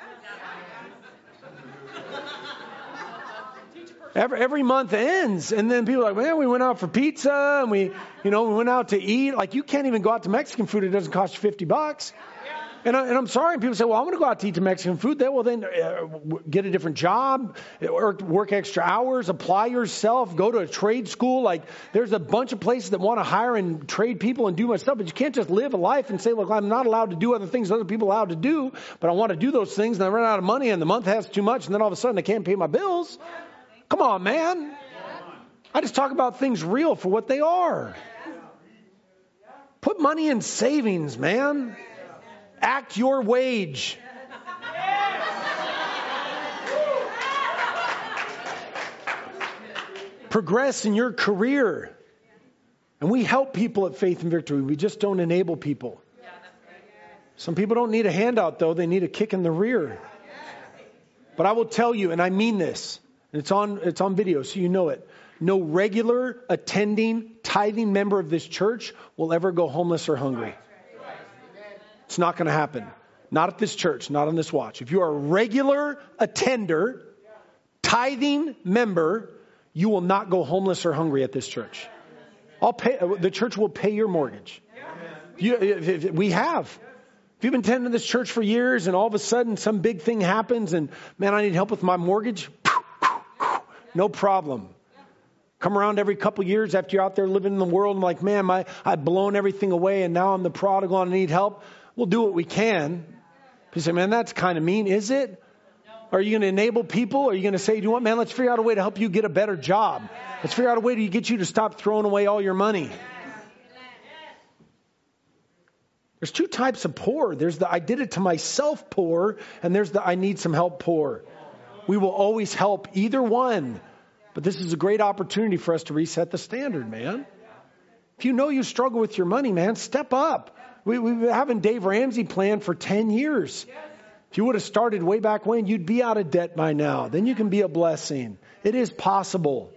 Every, every month ends. And then people are like, man, we went out for pizza and we, you know, we went out to eat. Like you can't even go out to Mexican food. It doesn't cost you 50 bucks. And, I, am sorry. People say, well, I'm going to go out to eat the Mexican food. Then, well, then uh, get a different job, or work extra hours, apply yourself, go to a trade school. Like there's a bunch of places that want to hire and trade people and do my stuff. But you can't just live a life and say, look, I'm not allowed to do other things other people are allowed to do, but I want to do those things and I run out of money and the month has too much and then all of a sudden I can't pay my bills. Come on, man. I just talk about things real for what they are. Put money in savings, man. Act your wage. Progress in your career. And we help people at Faith and Victory. We just don't enable people. Some people don't need a handout, though. They need a kick in the rear. But I will tell you, and I mean this it's on, it's on video, so you know it. No regular attending, tithing member of this church will ever go homeless or hungry. It's not going to happen. Not at this church, not on this watch. If you are a regular attender, tithing member, you will not go homeless or hungry at this church. I'll pay, the church will pay your mortgage. You, we have. If you've been attending this church for years and all of a sudden some big thing happens and man, I need help with my mortgage, no problem. Come around every couple years after you're out there living in the world and like, man, my, I've blown everything away and now I'm the prodigal and I need help. We'll do what we can. You say, man, that's kind of mean, is it? Are you going to enable people? Are you going to say, you want, man, let's figure out a way to help you get a better job. Let's figure out a way to get you to stop throwing away all your money. There's two types of poor. There's the I did it to myself poor, and there's the I need some help poor. We will always help either one. But this is a great opportunity for us to reset the standard, man. If you know you struggle with your money, man, step up. We, have been having Dave Ramsey plan for 10 years. If you would have started way back when, you'd be out of debt by now. Then you can be a blessing. It is possible.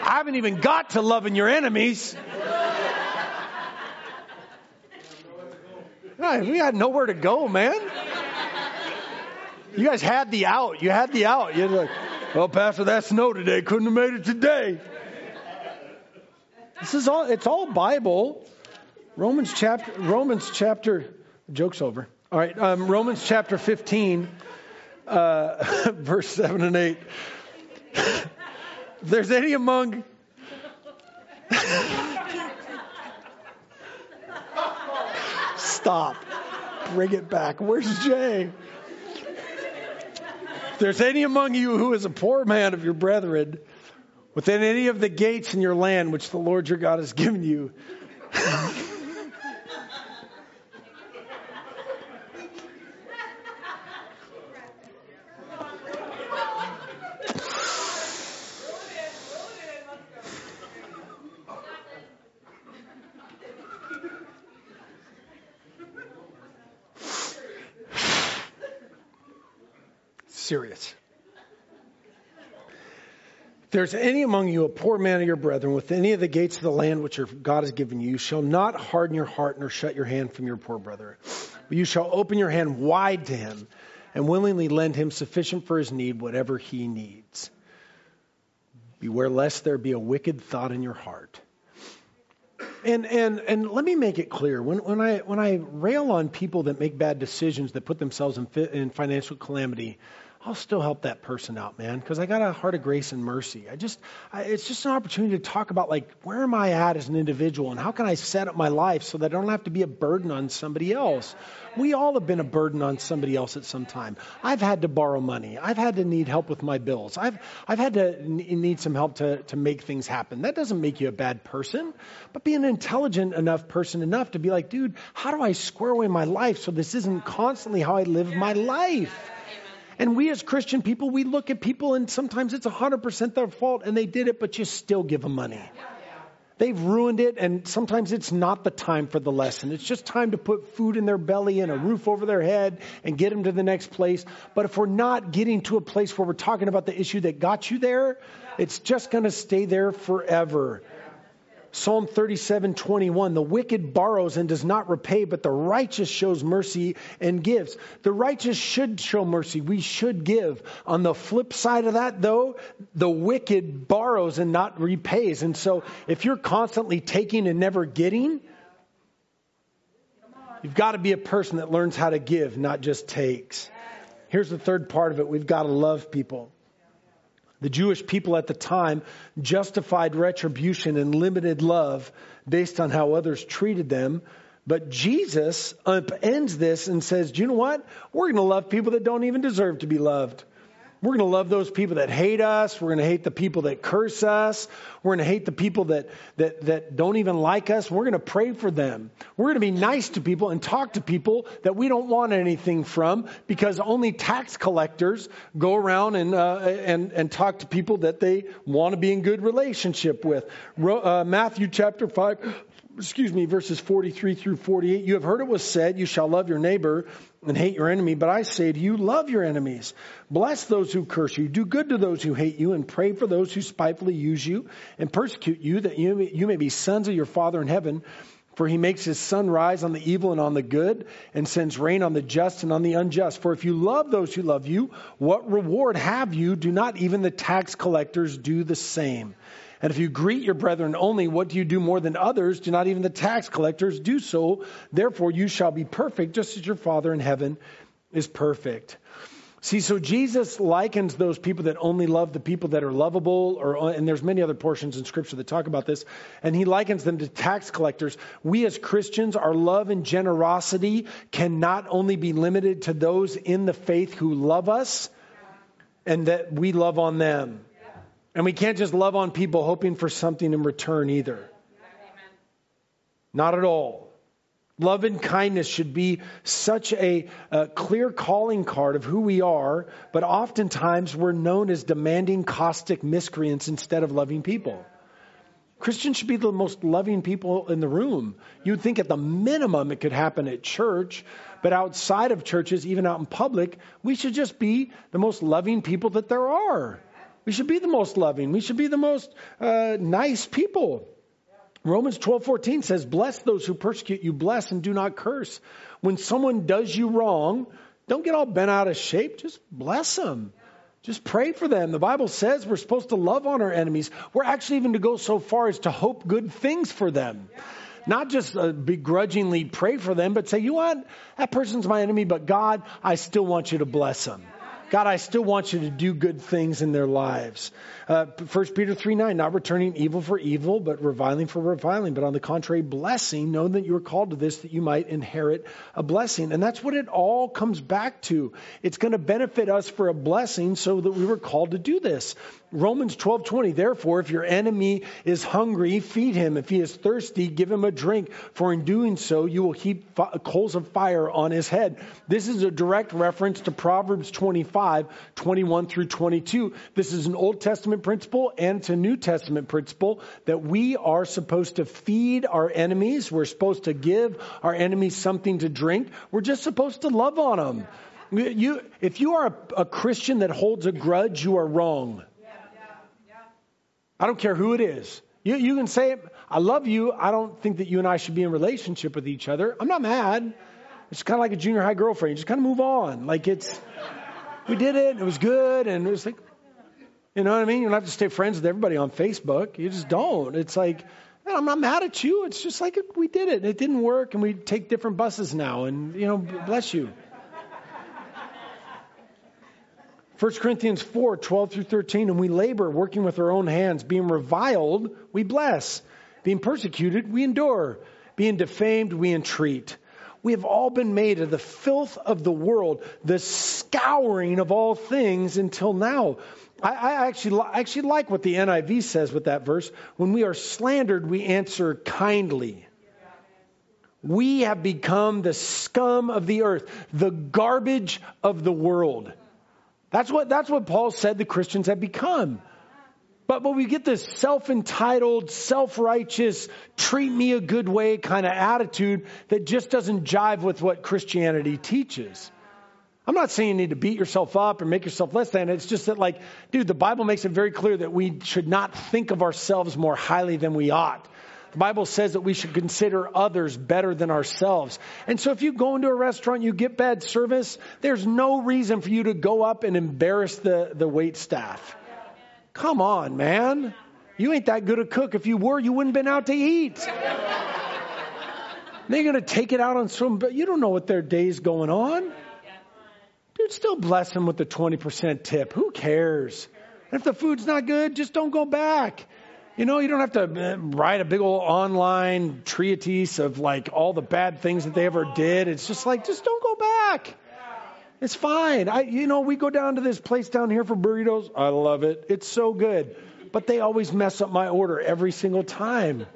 I haven't even got to loving your enemies. We had nowhere to go, man. You guys had the out. You had the out. You're like, well, Pastor, that snow today couldn't have made it today. This is all, it's all Bible. Romans chapter, Romans chapter, joke's over. All right, um, Romans chapter 15, uh, (laughs) verse 7 and 8. if (laughs) there's any among. (laughs) Stop. Bring it back. Where's Jay? If there's any among you who is a poor man of your brethren, within any of the gates in your land which the Lord your God has given you, (laughs) serious. If there's any among you a poor man of your brethren with any of the gates of the land which your God has given you, you shall not harden your heart nor shut your hand from your poor brother. But you shall open your hand wide to him and willingly lend him sufficient for his need, whatever he needs. Beware lest there be a wicked thought in your heart. And, and, and let me make it clear when, when, I, when I rail on people that make bad decisions, that put themselves in, in financial calamity, I'll still help that person out, man, because I got a heart of grace and mercy. I just, I, it's just an opportunity to talk about like where am I at as an individual and how can I set up my life so that I don't have to be a burden on somebody else. We all have been a burden on somebody else at some time. I've had to borrow money. I've had to need help with my bills. I've, I've had to need some help to, to make things happen. That doesn't make you a bad person, but be an intelligent enough person enough to be like, dude, how do I square away my life so this isn't constantly how I live my life? And we as Christian people, we look at people and sometimes it's 100% their fault and they did it, but you still give them money. They've ruined it, and sometimes it's not the time for the lesson. It's just time to put food in their belly and a roof over their head and get them to the next place. But if we're not getting to a place where we're talking about the issue that got you there, it's just going to stay there forever. Psalm 37, 21, the wicked borrows and does not repay, but the righteous shows mercy and gives. The righteous should show mercy. We should give. On the flip side of that, though, the wicked borrows and not repays. And so if you're constantly taking and never getting, you've got to be a person that learns how to give, not just takes. Here's the third part of it. We've got to love people. The Jewish people at the time justified retribution and limited love based on how others treated them. But Jesus upends this and says, Do you know what? We're going to love people that don't even deserve to be loved. We're going to love those people that hate us. We're going to hate the people that curse us. We're going to hate the people that, that, that don't even like us. We're going to pray for them. We're going to be nice to people and talk to people that we don't want anything from because only tax collectors go around and, uh, and, and talk to people that they want to be in good relationship with. Uh, Matthew chapter 5, excuse me, verses 43 through 48. You have heard it was said, You shall love your neighbor and hate your enemy. But I say to you, love your enemies. Bless those who curse you. Do good to those who hate you and pray for those who spitefully use you and persecute you that you may, you may be sons of your Father in heaven. For he makes his sun rise on the evil and on the good, and sends rain on the just and on the unjust. For if you love those who love you, what reward have you? Do not even the tax collectors do the same? And if you greet your brethren only, what do you do more than others? Do not even the tax collectors do so? Therefore, you shall be perfect, just as your Father in heaven is perfect. See, so Jesus likens those people that only love the people that are lovable, or and there's many other portions in Scripture that talk about this, and he likens them to tax collectors. We as Christians, our love and generosity can not only be limited to those in the faith who love us, and that we love on them. And we can't just love on people hoping for something in return either. Not at all. Love and kindness should be such a, a, clear calling card of who we are, but oftentimes we're known as demanding, caustic miscreants instead of loving people. Christians should be the most loving people in the room. You'd think at the minimum it could happen at church, but outside of churches, even out in public, we should just be the most loving people that there are. We should be the most loving. We should be the most uh, nice people. Romans 12:14 says, "Bless those who persecute you, bless and do not curse." When someone does you wrong, don't get all bent out of shape. Just bless them. Just pray for them. The Bible says we're supposed to love on our enemies. We're actually even to go so far as to hope good things for them. Not just uh, begrudgingly pray for them, but say, you know what? That person's my enemy, but God, I still want you to bless them. God, I still want you to do good things in their lives. Uh, 1 Peter 3 9, not returning evil for evil, but reviling for reviling, but on the contrary, blessing, knowing that you are called to this, that you might inherit a blessing. And that's what it all comes back to. It's going to benefit us for a blessing so that we were called to do this. Romans 12 20, therefore, if your enemy is hungry, feed him. If he is thirsty, give him a drink, for in doing so, you will heap coals of fire on his head. This is a direct reference to Proverbs 25 21 through 22. This is an Old Testament principle and a New Testament principle that we are supposed to feed our enemies. We're supposed to give our enemies something to drink. We're just supposed to love on them. You, if you are a, a Christian that holds a grudge, you are wrong. I don't care who it is. You, you can say, I love you. I don't think that you and I should be in relationship with each other. I'm not mad. It's kind of like a junior high girlfriend. You just kind of move on. Like it's, we did it. It was good. And it was like, you know what I mean? You don't have to stay friends with everybody on Facebook. You just don't. It's like, man, I'm not mad at you. It's just like we did it. It didn't work, and we take different buses now. And, you know, bless you. 1 Corinthians 4 12 through 13. And we labor, working with our own hands. Being reviled, we bless. Being persecuted, we endure. Being defamed, we entreat. We have all been made of the filth of the world, the scouring of all things until now. I, I actually, I actually like what the NIV says with that verse. When we are slandered, we answer kindly. We have become the scum of the earth, the garbage of the world. That's what, that's what Paul said the Christians had become. But, but we get this self entitled, self righteous, treat me a good way kind of attitude that just doesn't jive with what Christianity teaches. I'm not saying you need to beat yourself up or make yourself less than. It's just that, like, dude, the Bible makes it very clear that we should not think of ourselves more highly than we ought. The Bible says that we should consider others better than ourselves. And so if you go into a restaurant, you get bad service, there's no reason for you to go up and embarrass the, the wait staff. Come on, man. You ain't that good a cook. If you were, you wouldn't been out to eat. They're going to take it out on some, but you don't know what their day's going on. Dude, still bless them with the 20% tip. Who cares? If the food's not good, just don't go back. You know, you don't have to uh, write a big old online treatise of like all the bad things that they ever did. It's just like, just don't go back. It's fine. I, you know, we go down to this place down here for burritos. I love it. It's so good. But they always mess up my order every single time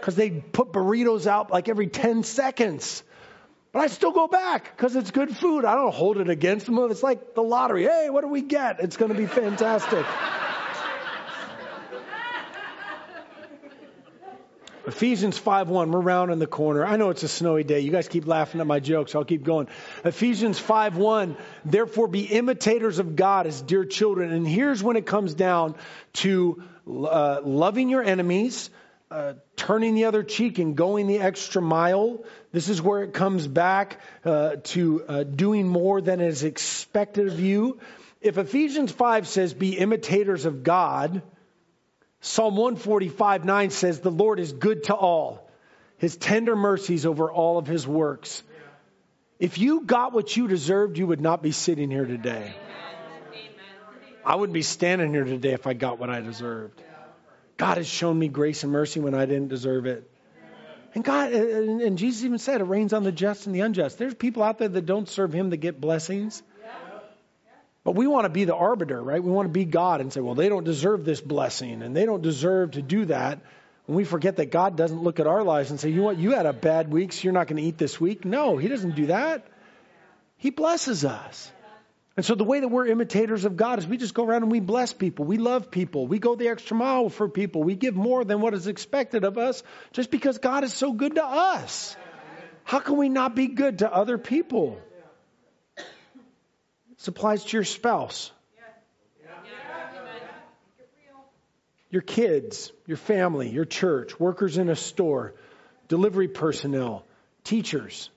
because they put burritos out like every 10 seconds. But I still go back because it's good food. I don't hold it against them. It's like the lottery. Hey, what do we get? It's going to be fantastic. Ephesians 5:1, we're round in the corner. I know it's a snowy day. You guys keep laughing at my jokes. I'll keep going. Ephesians 5:1, therefore be imitators of God as dear children. And here's when it comes down to uh, loving your enemies, uh, turning the other cheek and going the extra mile. This is where it comes back uh, to uh, doing more than is expected of you. If Ephesians 5 says, be imitators of God, Psalm 145 9 says, the Lord is good to all, his tender mercies over all of his works. If you got what you deserved, you would not be sitting here today. I wouldn't be standing here today if I got what I deserved. God has shown me grace and mercy when I didn't deserve it. And God, and Jesus even said it rains on the just and the unjust. There's people out there that don't serve Him that get blessings. But we want to be the arbiter, right? We want to be God and say, well, they don't deserve this blessing and they don't deserve to do that. And we forget that God doesn't look at our lives and say, you know what, you had a bad week, so you're not going to eat this week. No, He doesn't do that. He blesses us. And so the way that we're imitators of God is we just go around and we bless people. We love people. We go the extra mile for people. We give more than what is expected of us just because God is so good to us. How can we not be good to other people? This applies to your spouse, your kids, your family, your church, workers in a store, delivery personnel, teachers.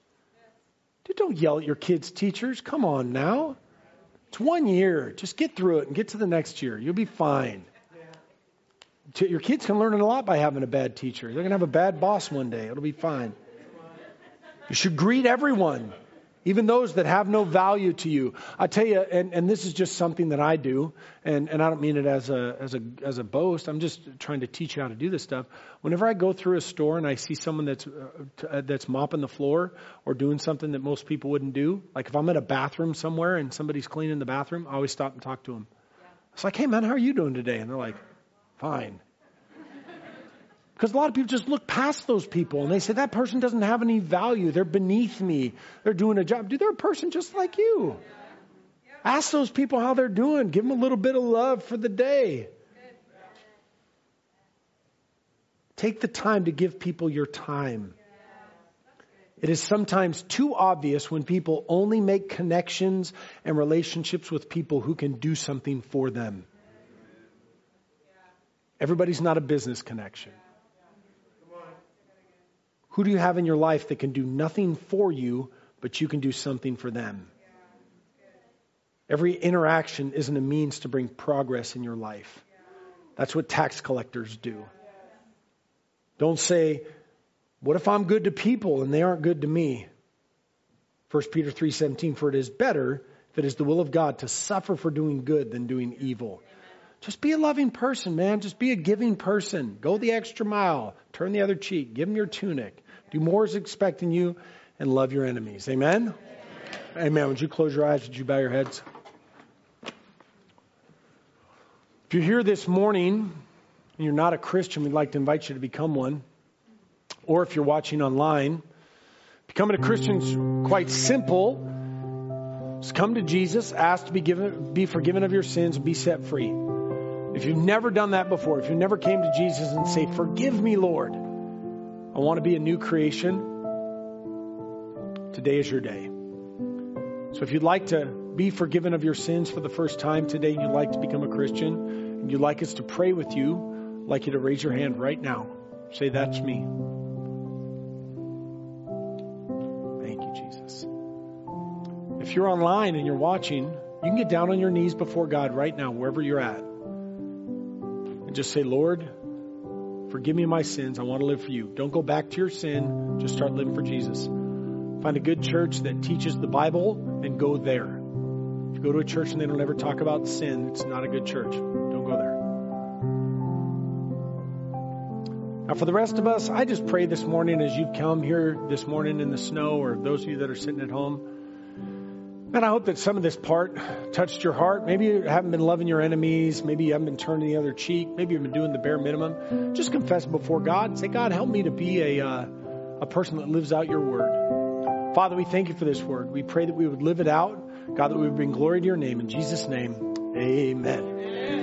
Don't yell at your kids' teachers. Come on now. It's one year. Just get through it and get to the next year. You'll be fine. Your kids can learn a lot by having a bad teacher. They're going to have a bad boss one day. It'll be fine. You should greet everyone even those that have no value to you. I tell you, and, and this is just something that I do, and, and I don't mean it as a, as, a, as a boast. I'm just trying to teach you how to do this stuff. Whenever I go through a store and I see someone that's, uh, that's mopping the floor or doing something that most people wouldn't do, like if I'm in a bathroom somewhere and somebody's cleaning the bathroom, I always stop and talk to them. It's like, hey man, how are you doing today? And they're like, fine. Because a lot of people just look past those people and they say, that person doesn't have any value. They're beneath me. They're doing a job. Dude, they're a person just like you. Ask those people how they're doing. Give them a little bit of love for the day. Take the time to give people your time. It is sometimes too obvious when people only make connections and relationships with people who can do something for them. Everybody's not a business connection. Who do you have in your life that can do nothing for you, but you can do something for them? Every interaction isn't a means to bring progress in your life. That's what tax collectors do. Don't say, what if I'm good to people and they aren't good to me? 1 Peter 3:17 for it is better if it is the will of God to suffer for doing good than doing evil. Just be a loving person, man. Just be a giving person. Go the extra mile. Turn the other cheek. Give them your tunic. Do more is expecting you and love your enemies. Amen? Amen. Amen. Would you close your eyes? Would you bow your heads? If you're here this morning and you're not a Christian, we'd like to invite you to become one. Or if you're watching online, becoming a Christian is quite simple. Just come to Jesus, ask to be given, be forgiven of your sins, be set free. If you've never done that before, if you never came to Jesus and say, Forgive me, Lord, I want to be a new creation, today is your day. So if you'd like to be forgiven of your sins for the first time today, and you'd like to become a Christian, and you'd like us to pray with you, I'd like you to raise your hand right now. Say, That's me. Thank you, Jesus. If you're online and you're watching, you can get down on your knees before God right now, wherever you're at and just say, Lord, forgive me my sins. I want to live for you. Don't go back to your sin. Just start living for Jesus. Find a good church that teaches the Bible and go there. If you go to a church and they don't ever talk about sin, it's not a good church. Don't go there. Now, for the rest of us, I just pray this morning as you've come here this morning in the snow, or those of you that are sitting at home, Man, I hope that some of this part touched your heart. Maybe you haven't been loving your enemies. Maybe you haven't been turning the other cheek. Maybe you've been doing the bare minimum. Just confess before God and say, God, help me to be a, uh, a person that lives out your word. Father, we thank you for this word. We pray that we would live it out. God, that we would bring glory to your name. In Jesus' name, amen.